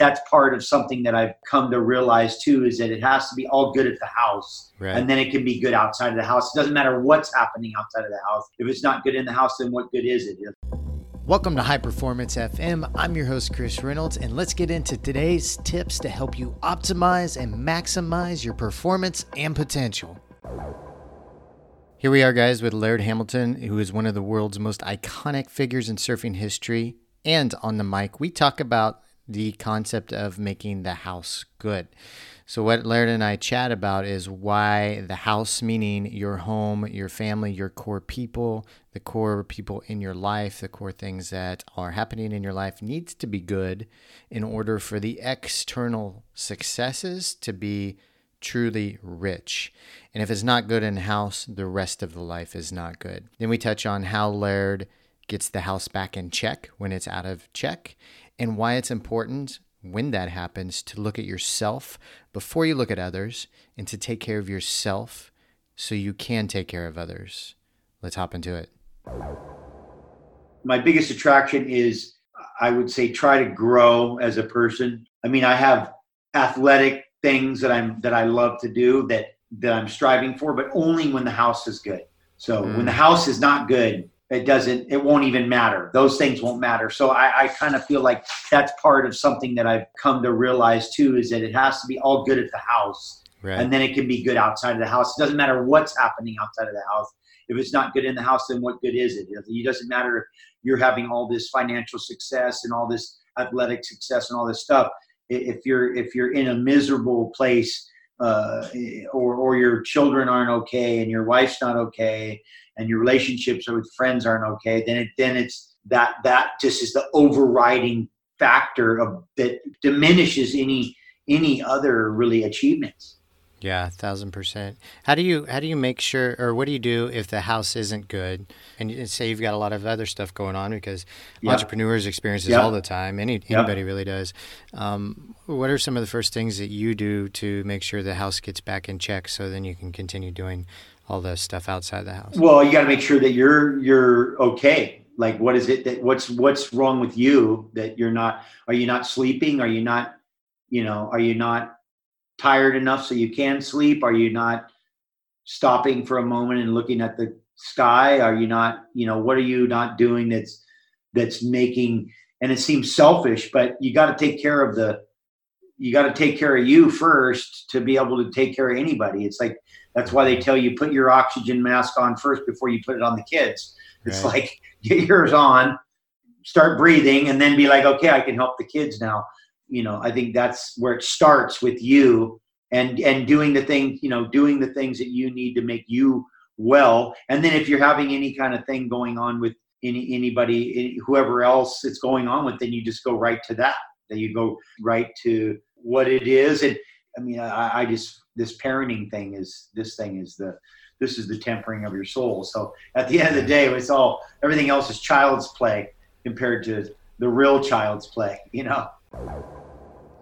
that's part of something that I've come to realize too is that it has to be all good at the house. Right. And then it can be good outside of the house. It doesn't matter what's happening outside of the house. If it's not good in the house, then what good is it? Welcome to High Performance FM. I'm your host, Chris Reynolds, and let's get into today's tips to help you optimize and maximize your performance and potential. Here we are, guys, with Laird Hamilton, who is one of the world's most iconic figures in surfing history. And on the mic, we talk about the concept of making the house good. So, what Laird and I chat about is why the house, meaning your home, your family, your core people, the core people in your life, the core things that are happening in your life, needs to be good in order for the external successes to be truly rich. And if it's not good in house, the rest of the life is not good. Then we touch on how Laird gets the house back in check when it's out of check and why it's important when that happens to look at yourself before you look at others and to take care of yourself so you can take care of others. Let's hop into it. My biggest attraction is I would say try to grow as a person. I mean, I have athletic things that I'm that I love to do that that I'm striving for, but only when the house is good. So mm. when the house is not good, it doesn't it won't even matter. Those things won't matter. So I, I kind of feel like that's part of something that I've come to realize too is that it has to be all good at the house. Right. And then it can be good outside of the house. It doesn't matter what's happening outside of the house. If it's not good in the house, then what good is it? It doesn't matter if you're having all this financial success and all this athletic success and all this stuff if you're if you're in a miserable place uh, or or your children aren't okay and your wife's not okay and your relationships with friends aren't okay then it then it's that that just is the overriding factor of that diminishes any any other really achievements yeah, thousand percent. How do you how do you make sure, or what do you do if the house isn't good, and you say you've got a lot of other stuff going on because yeah. entrepreneurs experience this yeah. all the time. Any anybody yeah. really does. Um, what are some of the first things that you do to make sure the house gets back in check, so then you can continue doing all the stuff outside the house? Well, you got to make sure that you're you're okay. Like, what is it that what's what's wrong with you that you're not? Are you not sleeping? Are you not? You know, are you not tired enough so you can sleep? Are you not stopping for a moment and looking at the sky? Are you not, you know, what are you not doing that's that's making and it seems selfish, but you got to take care of the you got to take care of you first to be able to take care of anybody. It's like that's why they tell you put your oxygen mask on first before you put it on the kids. It's right. like get yours on, start breathing, and then be like, okay, I can help the kids now you know i think that's where it starts with you and and doing the thing you know doing the things that you need to make you well. And then if you're having any kind of thing going on with any anybody whoever else it's going on with then you just go right to that. Then you go right to what it is. And i mean i, I just this parenting thing is this thing is the this is the tempering of your soul. So at the end of the day it's all everything else is child's play compared to the real child's play you know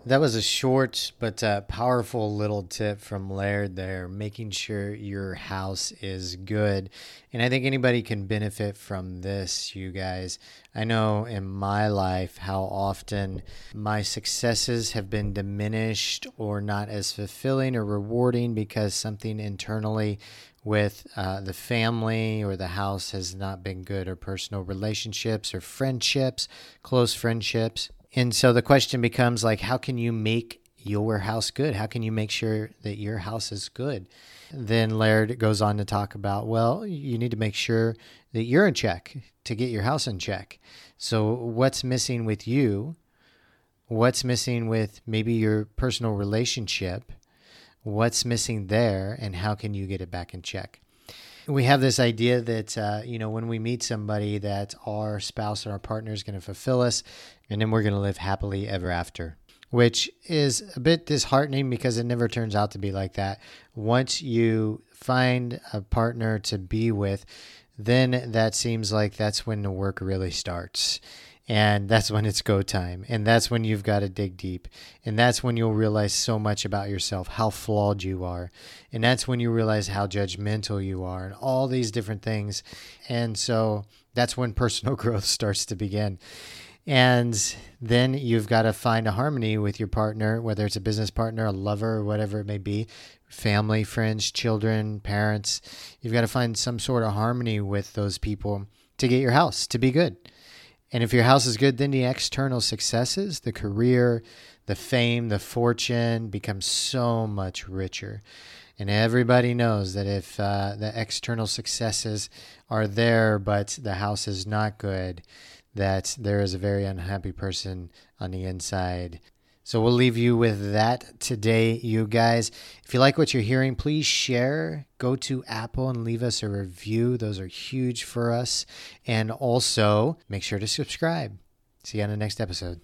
that was a short but uh, powerful little tip from Laird there, making sure your house is good. And I think anybody can benefit from this, you guys. I know in my life how often my successes have been diminished or not as fulfilling or rewarding because something internally with uh, the family or the house has not been good, or personal relationships or friendships, close friendships. And so the question becomes like, how can you make your house good? How can you make sure that your house is good? Then Laird goes on to talk about, well, you need to make sure that you're in check to get your house in check. So, what's missing with you? What's missing with maybe your personal relationship? What's missing there, and how can you get it back in check? We have this idea that uh, you know when we meet somebody that our spouse or our partner is going to fulfill us and then we're going to live happily ever after which is a bit disheartening because it never turns out to be like that. Once you find a partner to be with then that seems like that's when the work really starts and that's when it's go time. And that's when you've got to dig deep. And that's when you'll realize so much about yourself, how flawed you are. And that's when you realize how judgmental you are and all these different things. And so that's when personal growth starts to begin. And then you've got to find a harmony with your partner, whether it's a business partner, a lover, whatever it may be, family, friends, children, parents. You've got to find some sort of harmony with those people to get your house to be good. And if your house is good, then the external successes, the career, the fame, the fortune becomes so much richer. And everybody knows that if uh, the external successes are there, but the house is not good, that there is a very unhappy person on the inside. So we'll leave you with that today, you guys. If you like what you're hearing, please share. Go to Apple and leave us a review. Those are huge for us. And also make sure to subscribe. See you on the next episode.